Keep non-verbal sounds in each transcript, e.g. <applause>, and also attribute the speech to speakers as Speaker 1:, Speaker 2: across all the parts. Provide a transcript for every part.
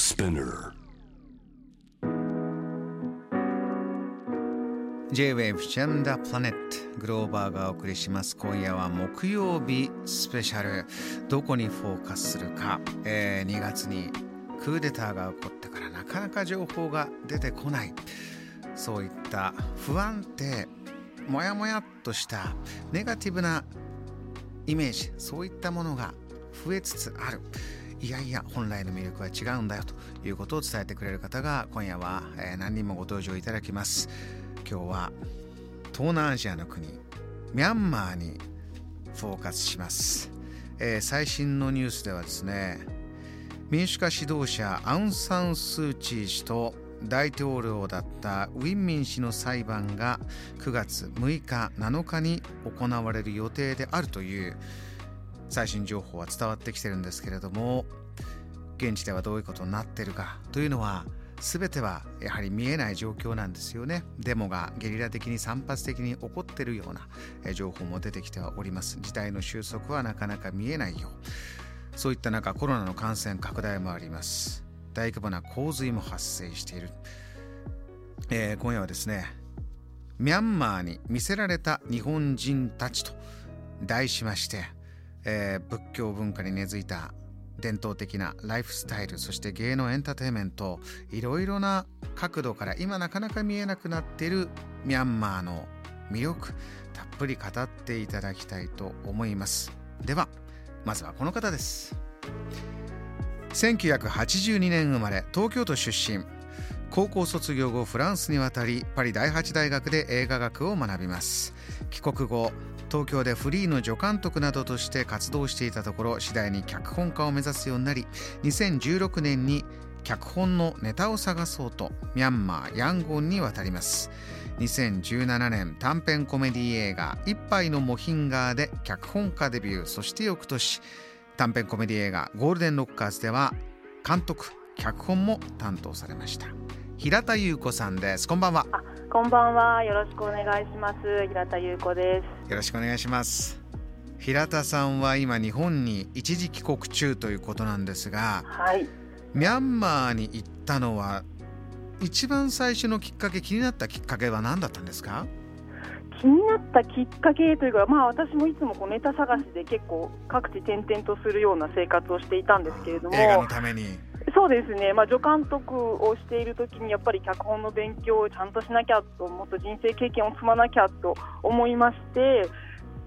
Speaker 1: Spinner.
Speaker 2: J-Wave ジェンダープラネットグローバーがお送りします。今夜は木曜日スペシャル。どこにフォーカスするか、えー、2月にクーデターが起こってからなかなか情報が出てこない。そういった不安定もやもやっとしたネガティブなイメージそういったものが増えつつある。いやいや本来の魅力は違うんだよということを伝えてくれる方が今夜は、何人もご登場いただきます。今日は東南アジアの国ミャンマーにフォーカスします、えー、最新のニュースではですね民主化指導者アウン・サン・スー・チー氏と大統領だったウィン・ミン氏の裁判が9月6日7日に行われる予定であるという最新情報は伝わってきてるんですけれども現地ではどういうことになってるかというのは全てはやはり見えない状況なんですよね。デモがゲリラ的に散発的に起こってるような情報も出てきてはおります。事態の収束はなかなか見えないよう。そういった中コロナの感染拡大もあります。大規模な洪水も発生している、えー、今夜はですねミャンマーに見せられた日本人たちと題しまして、えー、仏教文化に根付いた伝統的なライフスタイルそして芸能エンターテインメントいろいろな角度から今なかなか見えなくなっているミャンマーの魅力たっぷり語っていただきたいと思います。ではまずはこの方です。1982年生まれ東京都出身。高校卒業後フランスに渡りパリ第8大学で映画学を学びます。帰国後東京でフリーの助監督などとして活動していたところ次第に脚本家を目指すようになり2016年に脚本のネタを探そうとミャンマー・ヤンゴンに渡ります。2017年短編コメディ映画「一杯のモヒンガー」で脚本家デビューそして翌年短編コメディ映画「ゴールデンロッカーズ」では監督脚本も担当されました。平田優子さんです。こんばんは。
Speaker 3: こんばんは。よろしくお願いします。平田優子です。
Speaker 2: よろしくお願いします。平田さんは今日本に一時帰国中ということなんですが、
Speaker 3: はい、
Speaker 2: ミャンマーに行ったのは一番最初のきっかけ気になったきっかけは何だったんですか？
Speaker 3: 気になったきっかけというか、まあ、私もいつもこうネタ探しで結構各地転々とするような生活をしていたんですけれども。
Speaker 2: 映画のために
Speaker 3: そうですね、まあ、助監督をしているときにやっぱり脚本の勉強をちゃんとしなきゃともっと人生経験を積まなきゃと思いまして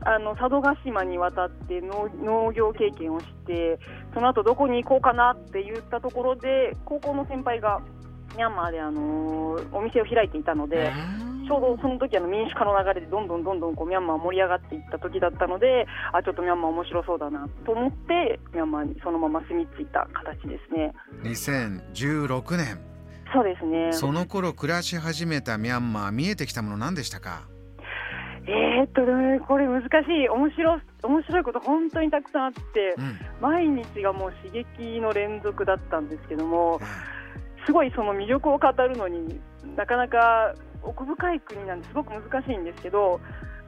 Speaker 3: あの佐渡島に渡って農業経験をしてその後どこに行こうかなって言ったところで高校の先輩がミャンマーで、あの、お店を開いていたので。ちょうどその時あの民主化の流れでどんどんどんどんこうミャンマー盛り上がっていった時だったのであちょっとミャンマー面白そうだなと思ってミャンマーにそのまま住み着いた形ですね。
Speaker 2: 2016年。
Speaker 3: そうですね。
Speaker 2: その頃暮らし始めたミャンマー見えてきたもの何でしたか？
Speaker 3: えー、っとね、これ難しい。面白面白いこと本当にたくさんあって、うん、毎日がもう刺激の連続だったんですけども、すごいその魅力を語るのになかなか奥深い国なんですごく難しいんですけど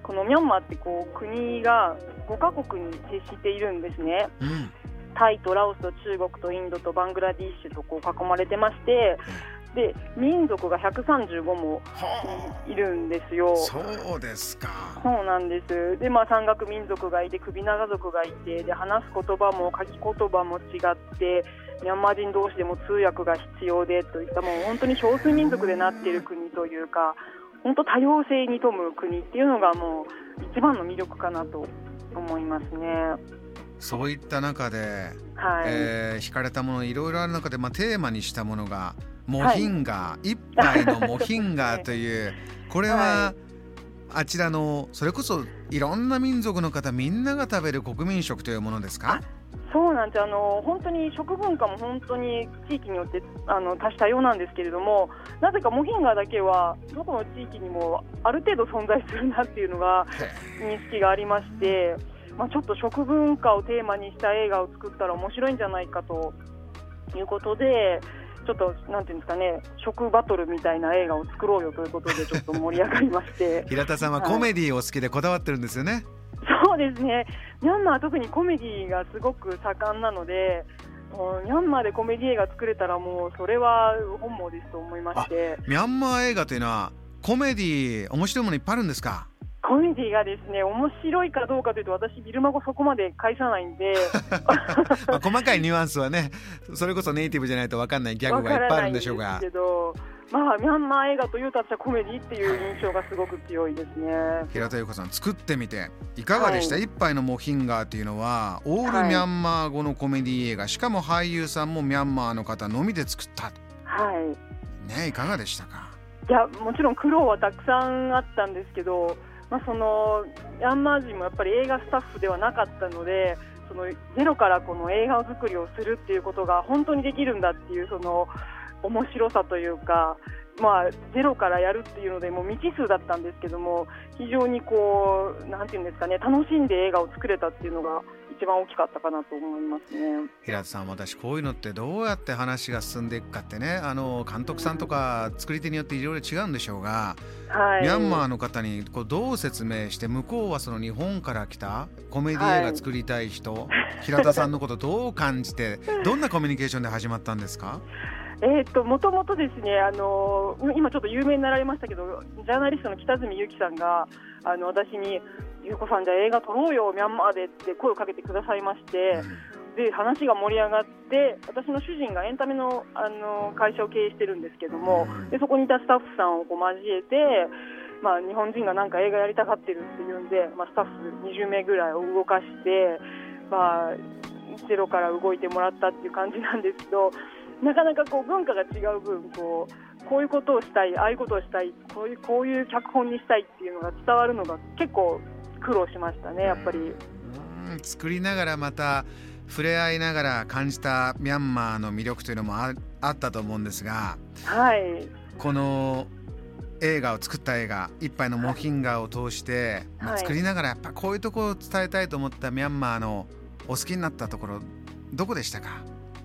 Speaker 3: このミャンマーってこう国が5カ国に接しているんですね。うんタイとラオスと中国とインドとバングラディッシュとこう囲まれてまして、で民族が135もいるんですよ。
Speaker 2: そうですか。
Speaker 3: そうなんです。で、まあ山岳民族がいて、首長族がいて、で話す言葉も書き言葉も違って、ミャンマー人同士でも通訳が必要でといったもう本当に少数民族でなっている国というか、本当多様性に富む国っていうのがもう一番の魅力かなと思いますね。
Speaker 2: そういった中で、はい、えー、惹かれたものいろいろある中で、まあ、テーマにしたものがモヒンガー、はい、一杯のモヒンガーという <laughs> これは、あちらのそれこそいろんな民族の方みんなが食べる国民食というものですか？
Speaker 3: そうなんですあの本当に食文化も本当に地域によってあの多種多様なんですけれどもなぜかモヒンガーだけはどこの地域にもある程度存在するなっていうのが認識がありまして。まあ、ちょっと食文化をテーマにした映画を作ったら面白いんじゃないかということで、ちょっとなんていうんですかね、食バトルみたいな映画を作ろうよということで、ちょっと盛り上がりまして <laughs>
Speaker 2: 平田さんはコメディーお好きでこだわってるんですよね。はい、
Speaker 3: そうですね、ミャンマーは特にコメディーがすごく盛んなので、ミャンマーでコメディ映画作れたらもうそれは本望ですと思いまして。
Speaker 2: ミャンマー映画というのはコメディ面白いものいっぱいあるんですか？
Speaker 3: コメディがですね面白いかどうかというと私ビルマ語そこまで返さないんで。
Speaker 2: ま <laughs> あ細かいニュアンスはねそれこそネイティブじゃないと分かんないギャグがいっぱいあるんでしょうが。
Speaker 3: けど。まあミャンマー映画というと私はコメディっていう印象がすごく強いですね。
Speaker 2: 平田優子さん作ってみていかがでした、はい、一杯のモヒンガーっていうのはオールミャンマー語のコメディ映画、はい、しかも俳優さんもミャンマーの方のみで作った。
Speaker 3: はい。
Speaker 2: ねいかがでしたか？
Speaker 3: いやもちろん苦労はたくさんあったんですけどまあ、そのヤンマー人もやっぱり映画スタッフではなかったのでそのゼロからこの映画作りをするっていうことが本当にできるんだっていうその面白さというか、まあ、ゼロからやるっていうのでもう未知数だったんですけども非常にこうなんていうんですかね楽しんで映画を作れたっていうのが一番大きかったかなと思いますね。
Speaker 2: 平田さん私こういうのってどうやって話が進んでいくかってね。あの監督さんとか作り手によっていろいろ違うんでしょうが、はい、ミャンマーの方にこうどう説明して向こうはその日本から来たコメディ映画作りたい人、はい、平田さんのことどう感じて <laughs> どんなコミュニケーションで始まったんですか？
Speaker 3: えーと、もともとですね、あの今ちょっと有名になられましたけど、ジャーナリストの北角由紀さんがあの私に、優子さん、じゃあ映画撮ろうよ、ミャンマーでって声をかけてくださいまして、で話が盛り上がって、私の主人がエンタメのあの会社を経営してるんですけども、でそこにいたスタッフさんをこう交えて、まあ、日本人がなんか映画やりたがってるっていうんで、まあ、スタッフ20名ぐらいを動かして、まあ、ゼロから動いてもらったっていう感じなんですけど。なかなかこう文化が違う分こうこういうことをしたいああいうことをしたいこういうこういう脚本にしたいっていうのが伝わるのが結構苦労しましたねやっぱり。
Speaker 2: 作りながらまた触れ合いながら感じたミャンマーの魅力というのもあったと思うんですが、
Speaker 3: はい、
Speaker 2: この映画を作った映画「一杯のモヒンガー」を通して、まあ、作りながらやっぱこういうところを伝えたいと思ったミャンマーのお好きになったところどこでしたか？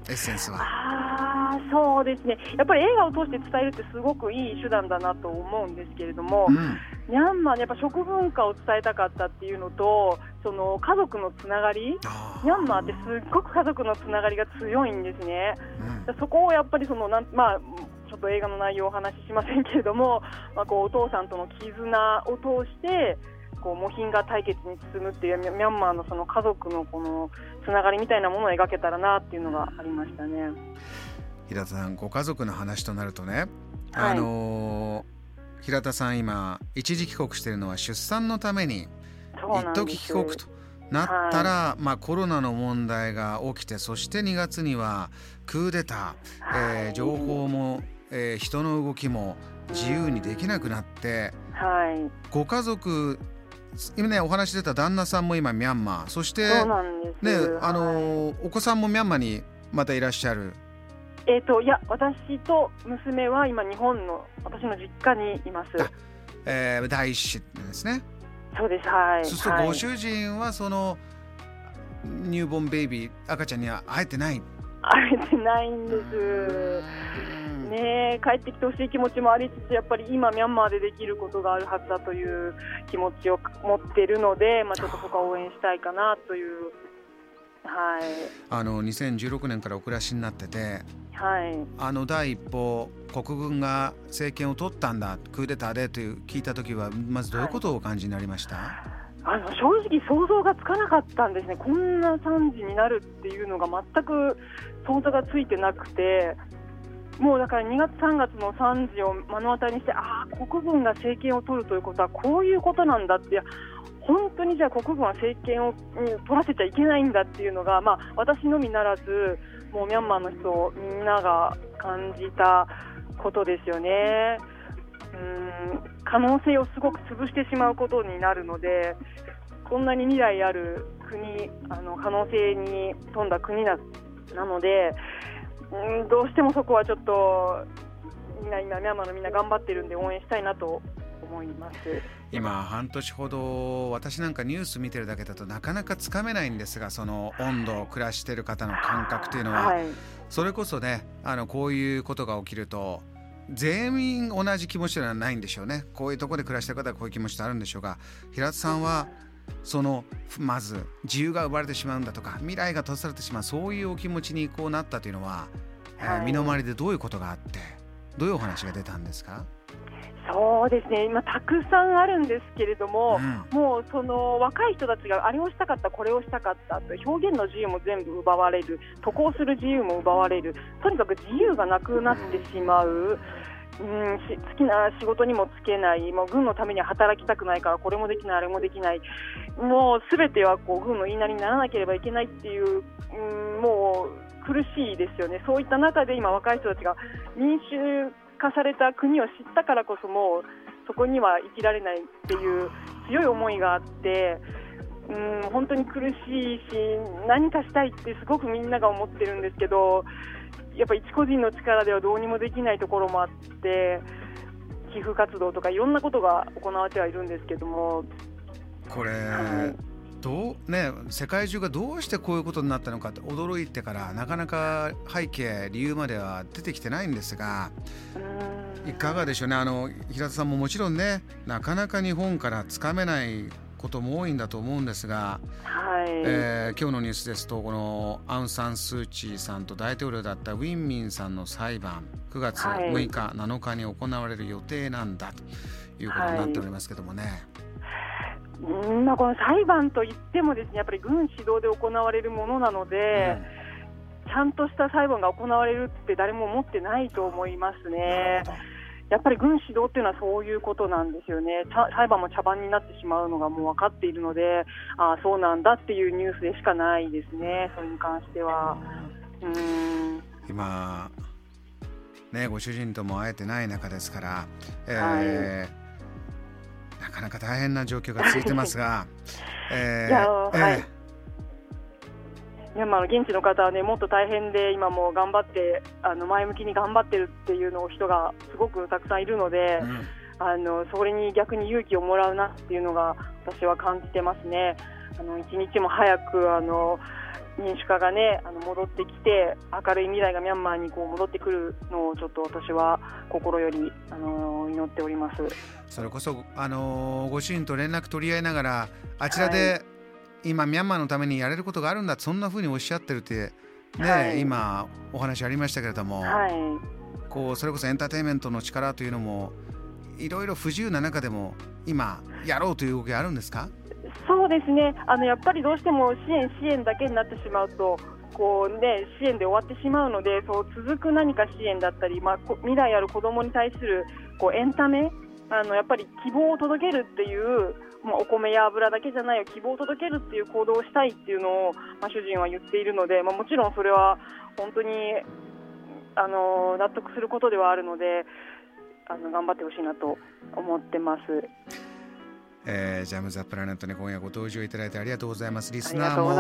Speaker 2: エッセンスは。
Speaker 3: そうですね。やっぱり映画を通して伝えるってすごくいい手段だなと思うんですけれども、うん、ミャンマーでやっぱ食文化を伝えたかったっていうのとその家族のつながりミャンマーってすっごく家族のつながりが強いんですね、うん、そこをやっぱりそのなんまあちょっと映画の内容をお話ししませんけれども、<laughs> まあ、こうお父さんとの絆を通してこうモヒンガ対決に進むっていうミャンマーのその家族のこのつながりみたいなものを描けたらなっていうのがありましたね。
Speaker 2: 平田さんご家族の話となるとね、はい、あのー、平田さん今一時帰国しているのは出産のために一時帰国となったら、はい、まあ、コロナの問題が起きてそして2月にはクーデター、はい、えー、情報も、えー、人の動きも自由にできなくなって、
Speaker 3: はい、
Speaker 2: ご家族今ねお話出た旦那さんも今ミャンマー。そしてねあのお子さんもミャンマーにまたいらっしゃる
Speaker 3: えーと、いや私と娘は今日本の私の実家にいます。
Speaker 2: えー、第一子ですね。
Speaker 3: そうですはい。
Speaker 2: そうするとご主人はその、ニューボンベイビー赤ちゃんには会えてない？
Speaker 3: 会えてないんです。ね帰ってきてほしい気持ちもありつつやっぱり今ミャンマーでできることがあるはずだという気持ちを持っているので、まあ、ちょっとそこは応援したいかなというはい、
Speaker 2: あの2016年からお暮らしになってて、
Speaker 3: はい、
Speaker 2: あの第一歩国軍が政権を取ったんだクーデターでという聞いた時はまずどういうことをお感じになりました、はい、
Speaker 3: あの正直想像がつかなかったんですね。こんな惨事になるっていうのが全く想像がついてなくて。もうだから2月、3月の惨事を目の当たりにしてああ国軍が政権を取るということはこういうことなんだって本当にじゃあ国軍は政権を取らせちゃいけないんだっていうのが、まあ、私のみならずもうミャンマーの人みんなが感じたことですよね。うん可能性をすごく潰してしまうことになるのでこんなに未来ある国あの可能性に富んだ国ななのでうんどうしてもそこはちょっとみんな今ミャンマーのみんな頑張ってるんで応援したいなと思います。
Speaker 2: 今半年ほど私なんかニュース見てるだけだとなかなかつかめないんですがその温度暮らしてる方の感覚というのは、はい、それこそねあのこういうことが起きると全員同じ気持ちではないんでしょうね。こういうところで暮らしてる方はこういう気持ちとあるんでしょうが平田さんはそのまず自由が奪われてしまうんだとか未来が閉ざされてしまうそういうお気持ちにこうなったというのは、はい、えー、身の回りでどういうことがあってどういうお話が出たんですか？
Speaker 3: そうですね、今、たくさんあるんですけれども、うん、もうその若い人たちがあれをしたかった、これをしたかったと表現の自由も全部奪われる、渡航する自由も奪われる、とにかく自由がなくなってしまう。うん、好きな仕事にもつけない、もう軍のためには働きたくないから、これもできない、あれもできない、もうすべてはこう軍の言いなりにならなければいけないっていう、うん、もう苦しいですよね、そういった中で今、若い人たちが民主化された国を知ったからこそもうそこには生きられないっていう強い思いがあってうん本当に苦しいし何かしたいってすごくみんなが思ってるんですけどやっぱ一個人の力ではどうにもできないところもあって寄付活動とかいろんなことが行われてはいるんですけども。
Speaker 2: これ、はいどうね、世界中がどうしてこういうことになったのかって驚いてからなかなか背景理由までは出てきてないんですがいかがでしょうね。あの平田さんももちろんねなかなか日本からつかめないことも多いんだと思うんですが、
Speaker 3: はい。
Speaker 2: えー、今日のニュースですとこのアウン・サン・スー・チーさんと大統領だったウィン・ミンさんの裁判9月6日、はい、7日に行われる予定なんだということになっておりますけどもね。はい
Speaker 3: うんまあ、この裁判といってもですねやっぱり軍主導で行われるものなので、うん、ちゃんとした裁判が行われるって誰も思ってないと思いますね。やっぱり軍主導っていうのはそういうことなんですよね、裁判も茶番になってしまうのがもう分かっているので、ああ、そうなんだっていうニュースでしかないですね、それに関しては。うん。
Speaker 2: 今ね、ご主人とも会えてない中ですから、えー、はいなかなか大変な状況が続いてますが、<laughs>
Speaker 3: えー、いや、はい、いやまあ、現地の方は、ね、もっと大変で今も頑張ってあの前向きに頑張ってるっていうの人がすごくたくさんいるので、うん、あのそれに逆に勇気をもらうなっていうのが私は感じてますね。あの一日も早くあの民主化がねあの戻ってきて明るい未来がミャンマーにこう戻ってくるのをちょっと私は心よりあの祈っております。
Speaker 2: それこそあのご主人と連絡取り合いながらあちらで、はい、今ミャンマーのためにやれることがあるんだそんなふうにおっしゃってるってね、はい、今お話ありましたけれども、はい、こうそれこそエンターテインメントの力というのもいろいろ不自由な中でも今やろうという動きあるんですか？
Speaker 3: ですねあのやっぱりどうしても支援、支援だけになってしまうとこう、ね、支援で終わってしまうのでそう続く何か支援だったり、まあ、未来ある子どもに対するこうエンタメあのやっぱり希望を届けるっていう、まあ、お米や油だけじゃないよ希望を届けるっていう行動をしたいっていうのを、まあ、主人は言っているので、まあ、もちろんそれは本当にあの納得することではあるのであの頑張ってほしいなと思ってます。
Speaker 2: えー、ジャム・ザ・プラネットに今夜ご登場いただいてありがとうございます。リスナ
Speaker 3: ーも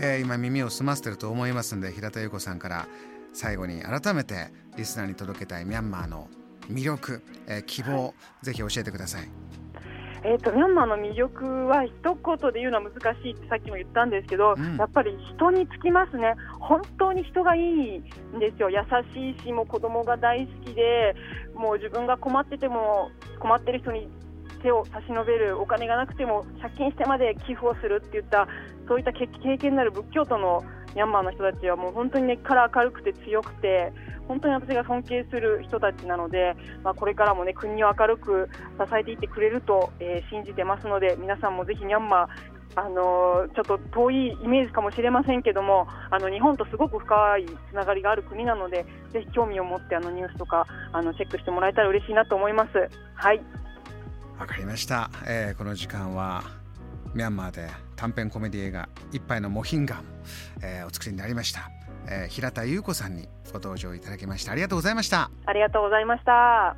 Speaker 2: えー、今耳を澄ませてると思いますんで平田裕子さんから最後に改めてリスナーに届けたいミャンマーの魅力、えー、希望、はい、ぜひ教えてください。
Speaker 3: えーと、ミャンマーの魅力は一言で言うのは難しいってさっきも言ったんですけど、うん、やっぱり人につきますね、本当に人がいいんですよ、優しいし、もう子供が大好きで、もう自分が困ってても困ってる人に手を差し伸べるお金がなくても借金してまで寄付をするっていったそういった経験のある仏教徒のミャンマーの人たちはもう本当に根っから明るくて強くて本当に私が尊敬する人たちなので、まあ、これからも、ね、国を明るく支えていってくれると、えー、信じてますので皆さんもぜひミャンマーあのちょっと遠いイメージかもしれませんけどもあの日本とすごく深いつながりがある国なのでぜひ興味を持ってあのニュースとかあのチェックしてもらえたら嬉しいなと思います。はい
Speaker 2: わかりました、えー、この時間はミャンマーで短編コメディ映画「一杯のモヒンガン」えー、お作りになりました、えー、平田優子さんにご登場いただきました。ありがとうございました。
Speaker 3: ありがとうございました。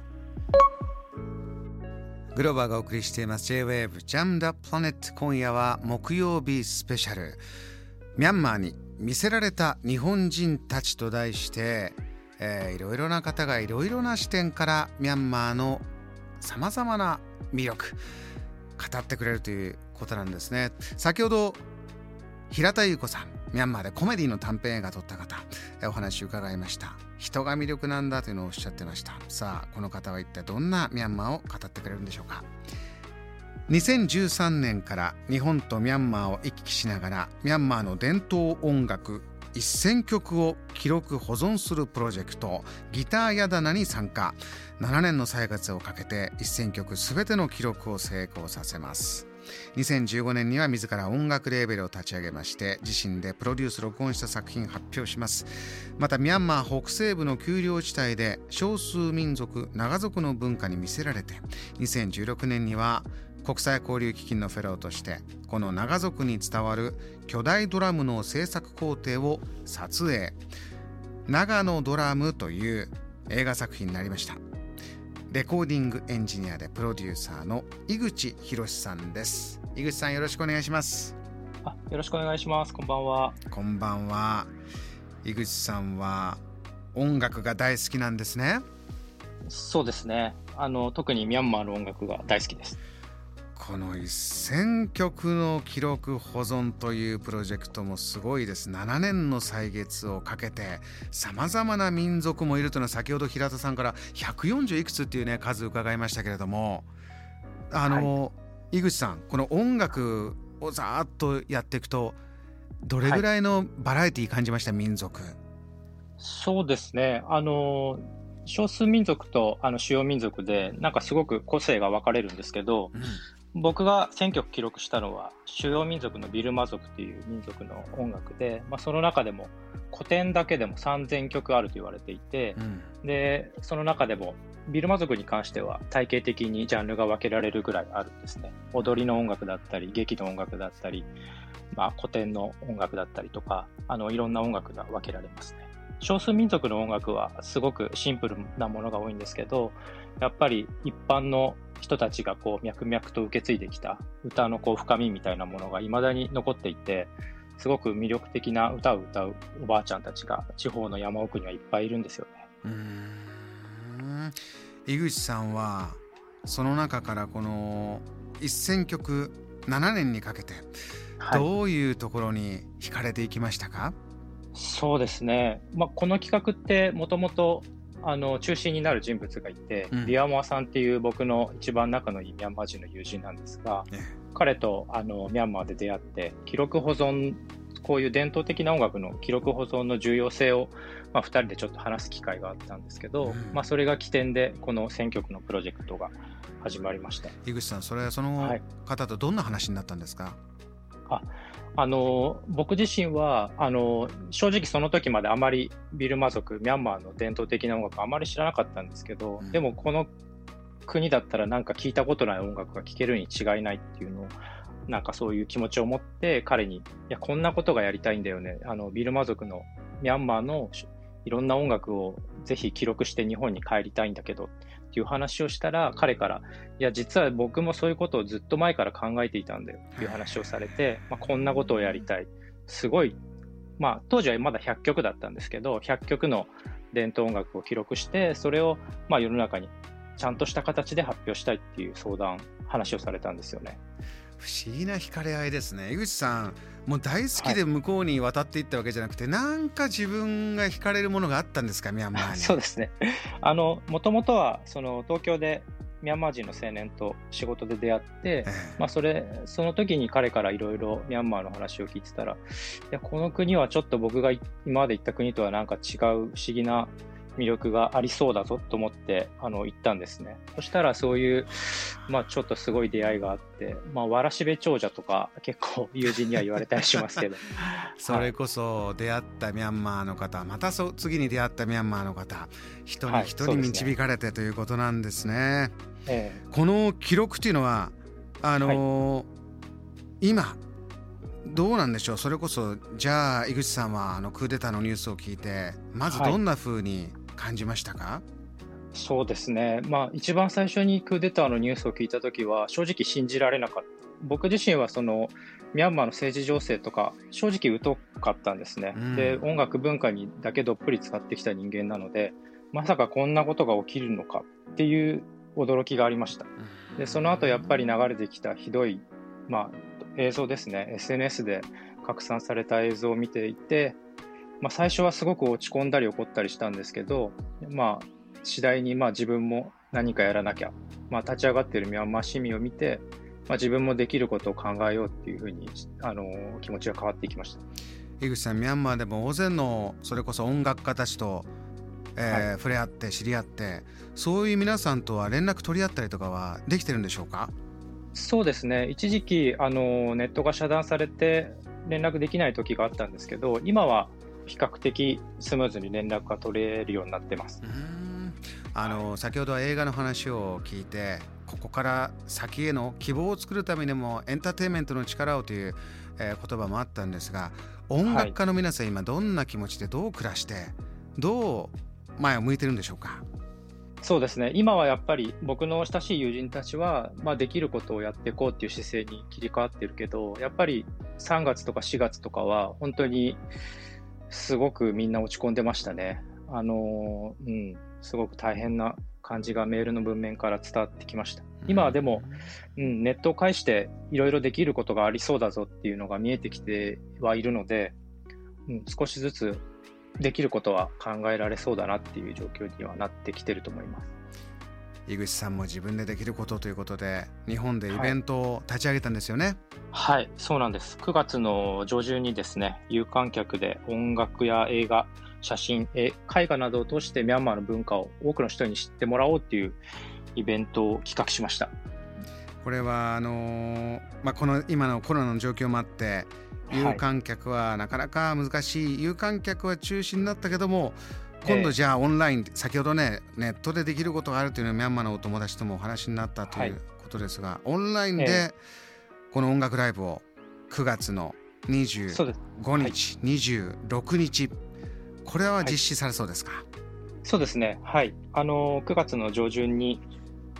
Speaker 2: グローバーがお送りしています。J-WAVE ジャムダプラネット今夜は木曜日スペシャル。ミャンマーに見せられた日本人たちと題して、えー、いろいろな方がいろいろな視点からミャンマーのさまざまな魅力語ってくれるということなんですね。先ほど平田優子さんミャンマーでコメディの短編映画撮った方お話伺いました。人が魅力なんだというのをおっしゃってました。さあこの方は一体どんなミャンマーを語ってくれるんでしょうか。2013年から日本とミャンマーを行き来しながらミャンマーの伝統音楽1000曲を記録保存するプロジェクトギターヤダナに参加。7年の歳月をかけて1000曲全ての記録を成功させます。2015年には自ら音楽レーベルを立ち上げまして自身でプロデュース録音した作品発表します。またミャンマー北西部の丘陵地帯で少数民族長族の文化に魅せられて2016年には国際交流基金のフェローとしてこの長族に伝わる巨大ドラムの制作工程を撮影。長野ドラムという映画作品になりました。レコーディングエンジニアでプロデューサーの井口博さんです。井口さんよろしくお願いします。
Speaker 1: あよろしくお願いします。こんばんは。
Speaker 2: こんばんは。井口さんは音楽が大好きなんですね。
Speaker 1: そうですね。あの特にミャンマーの音楽が大好きです
Speaker 2: この1000曲の記録保存というプロジェクトもすごいです。7年の歳月をかけてさまざまな民族もいるというのは先ほど平田さんから140いくつっていうね数伺いましたけれども。あの、はい、井口さんこの音楽をざーっとやっていくとどれぐらいのバラエティー感じました、はい、民族。
Speaker 1: そうですね。あの少数民族とあの主要民族でなんかすごく個性が分かれるんですけど、うん僕が選曲記録したのは主要民族のビルマ族っていう民族の音楽で、まあ、その中でも古典だけでも3000曲あると言われていて、うん、でその中でもビルマ族に関しては体系的にジャンルが分けられるぐらいあるんですね。踊りの音楽だったり劇の音楽だったり、まあ、古典の音楽だったりとかあのいろんな音楽が分けられますね。少数民族の音楽はすごくシンプルなものが多いんですけどやっぱり一般の人たちがこう脈々と受け継いできた歌のこう深みみたいなものが未だに残っていてすごく魅力的な歌を歌うおばあちゃんたちが地方の山奥にはいっぱいいるんですよね。
Speaker 2: うん。井口さんはその中からこの1,000曲7年にかけてどういうところに惹かれていきましたか、はい、
Speaker 1: そうですね、まあ、この企画ってもともとあの中心になる人物がいて、うん、リアモアさんっていう僕の一番仲のいいミャンマー人の友人なんですが、ね、彼とあのミャンマーで出会って記録保存こういう伝統的な音楽の記録保存の重要性を、まあ、2人でちょっと話す機会があったんですけど、うん、まあ、それが起点でこの選曲のプロジェクトが始まりました。
Speaker 2: 井口さんそれはその方とどんな話になったんですか、
Speaker 1: はい、ああの僕自身はあの正直その時まであまりビルマ族ミャンマーの伝統的な音楽あまり知らなかったんですけど、うん、でもこの国だったらなんか聞いたことない音楽が聴けるに違いないっていうのをなんかそういう気持ちを持って彼にいやこんなことがやりたいんだよね。あのビルマ族のミャンマーのいろんな音楽をぜひ記録して日本に帰りたいんだけどっていう話をしたら彼からいや実は僕もそういうことをずっと前から考えていたんだよっていう話をされて、まあ、こんなことをやりたい。すごいまあ当時はまだ100曲だったんですけど100曲の伝統音楽を記録してそれをまあ世の中にちゃんとした形で発表したいっていう相談話をされたんですよね。
Speaker 2: 不思議な惹かれ合いですね。井口さんもう大好きで向こうに渡っていったわけじゃなくて、はい、なんか自分が惹かれるものがあったんですかミャンマーに？<laughs>
Speaker 1: そうですね。あのもともとはその東京でミャンマー人の青年と仕事で出会って、ええ、まあ、それその時に彼からいろいろミャンマーの話を聞いてたらいやこの国はちょっと僕が今まで行った国とはなんか違う不思議な魅力がありそうだぞと思ってあの行ったんですね。そしたらそういう、まあ、ちょっとすごい出会いがあって、まあ、わらしべ長者とか結構友人には言われたりしますけど。<laughs>
Speaker 2: それこそ出会ったミャンマーの方またそ次に出会ったミャンマーの方人に人に導かれてということなんですね。ええ、この記録というのはあのーはい、今どうなんでしょう？それこそじゃあ井口さんはあのクーデターのニュースを聞いてまずどんなふうに感じましたか、
Speaker 1: そうですね、まあ、一番最初にクーデターのニュースを聞いたときは、正直信じられなかった。僕自身はそのミャンマーの政治情勢とか、正直疎かったんですね、うん、で、音楽文化にだけどっぷり使ってきた人間なので、まさかこんなことが起きるのかっていう驚きがありました。で、その後やっぱり流れてきたひどい、まあ、映像ですね、SNS で拡散された映像を見ていて、まあ、最初はすごく落ち込んだり怒ったりしたんですけど、まあ、次第にまあ自分も何かやらなきゃ、まあ、立ち上がっているミャンマー市民を見てまあ、自分もできることを考えようっていうふうにあの気持ちが変わっていきました。
Speaker 2: 井口さんミャンマーでも大勢のそれこそ音楽家たちと、えー、はい、触れ合って知り合ってそういう皆さんとは連絡取り合ったりとかはできてるんでしょうか？
Speaker 1: そうですね。一時期あのネットが遮断されて連絡できない時があったんですけど今は比較的スムーズに連絡が取れるようになってます。
Speaker 2: あの先ほどは映画の話を聞いてここから先への希望を作るためにもエンターテインメントの力をという、えー、言葉もあったんですが音楽家の皆さん、はい、今どんな気持ちでどう暮らしてどう前を向いてるんでしょうか？
Speaker 1: そうですね。今はやっぱり僕の親しい友人たちは、まあ、できることをやっていこうっていう姿勢に切り替わってるけどやっぱり3月とか4月とかは本当にすごくみんな落ち込んでましたね。あのうん、すごく大変な感じがメールの文面から伝わってきました。今はでも、うん、ネットを介していろいろできることがありそうだぞっていうのが見えてきてはいるので、うん、少しずつできることは考えられそうだなっていう状況にはなってきてると思います。
Speaker 2: 井口さんも自分でできることということで日本でイベントを立ち上げたんですよね。
Speaker 1: はい、はい、そうなんです。9月の上旬にですね有観客で音楽や映画写真絵画などを通してミャンマーの文化を多くの人に知ってもらおうっていうイベントを企画しました。
Speaker 2: これはあのー、まあ、この今のコロナの状況もあって有観客はなかなか難しい、はい、有観客は中止になったけども今度じゃあオンライン、先ほどねネットでできることがあるというのはミャンマーのお友達ともお話になったということですが、はい、オンラインでこの音楽ライブを9月の25日、はい、26日これは実施されそうですか、はい、
Speaker 1: そうですね。はい。あの9月の上旬に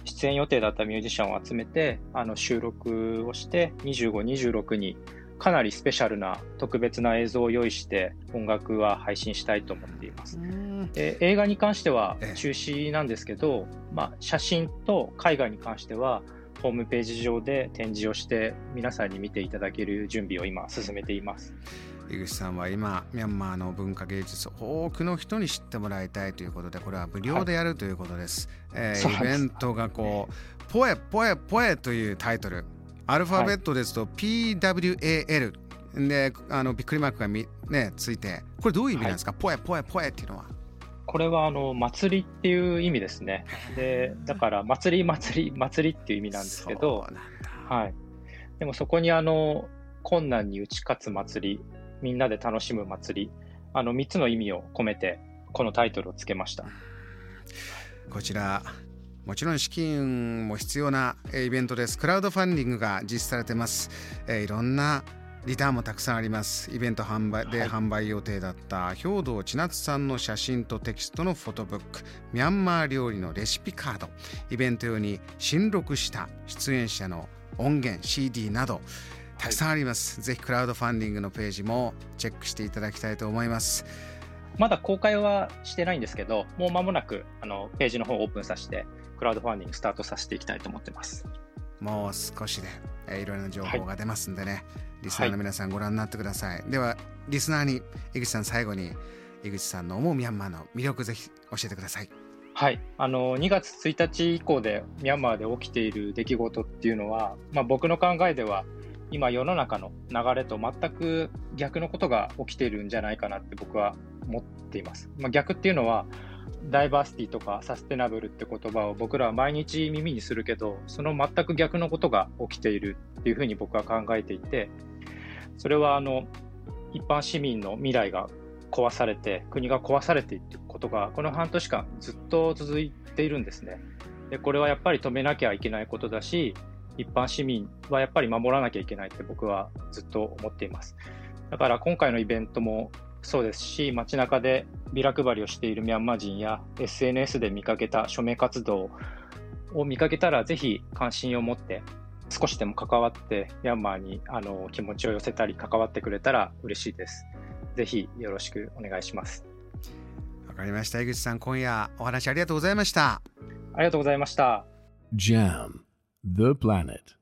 Speaker 1: 出演予定だったミュージシャンを集めてあの収録をして25、26にかなりスペシャルな特別な映像を用意して音楽は配信したいと思っています。で映画に関しては中止なんですけど、まあ、写真と絵画に関してはホームページ上で展示をして皆さんに見ていただける準備を今進めています。
Speaker 2: 井口さんは今ミャンマーの文化芸術多くの人に知ってもらいたいということでこれは無料でやるということです。はい、えー、イベントがこう「ポエポエポエ」というタイトル。アルファベットですと PWAL であのびっくりマークがみ、ね、ついて。これどういう意味なんですか、はい、ポエポエポエっていうのは
Speaker 1: これはあの祭りっていう意味ですね。でだから祭り祭り祭りっていう意味なんですけど、はい、でもそこにあの困難に打ち勝つ祭りみんなで楽しむ祭りあの3つの意味を込めてこのタイトルをつけました。
Speaker 2: こちらもちろん資金も必要なイベントです。クラウドファンディングが実施されてます。えー、いろんなリターンもたくさんあります。イベント販売で販売予定だった兵道千夏さんの写真とテキストのフォトブック、ミャンマー料理のレシピカード、イベント用に新録した出演者の音源 CD などたくさんあります。はい、ぜひクラウドファンディングのページもチェックしていただきたいと思います。
Speaker 1: まだ公開はしてないんですけど、もう間もなくあのページの方をオープンさせてクラウドファンディングスタートさせていきたいと思ってます。
Speaker 2: もう少しで、えー、いろいろな情報が出ますんでね、はい、リスナーの皆さんご覧になってください。はい、では、リスナーに井口さん最後に井口さんの思うミャンマーの魅力ぜひ教えてください。
Speaker 1: はい、あの2月1日以降でミャンマーで起きている出来事っていうのは、まあ、僕の考えでは今世の中の流れと全く逆のことが起きているんじゃないかなって僕は思っています。まあ、逆っていうのはダイバーシティとかサステナブルって言葉を僕らは毎日耳にするけど、その全く逆のことが起きているっていうふうに僕は考えていて、それはあの一般市民の未来が壊されて、国が壊されていくことが、この半年間ずっと続いているんですね。で、これはやっぱり止めなきゃいけないことだし、一般市民はやっぱり守らなきゃいけないって僕はずっと思っています。だから今回のイベントもそうですし、街中でビラ配りをしているミャンマー人や SNS で見かけた署名活動を見かけたら、ぜひ関心を持って少しでも関わってミャンマーにあの気持ちを寄せたり関わってくれたら嬉しいです。ぜひよろしくお願いします。
Speaker 2: わかりました。井口さん、今夜お話ありがとうございました。
Speaker 1: ありがとうございました。JAM The Planet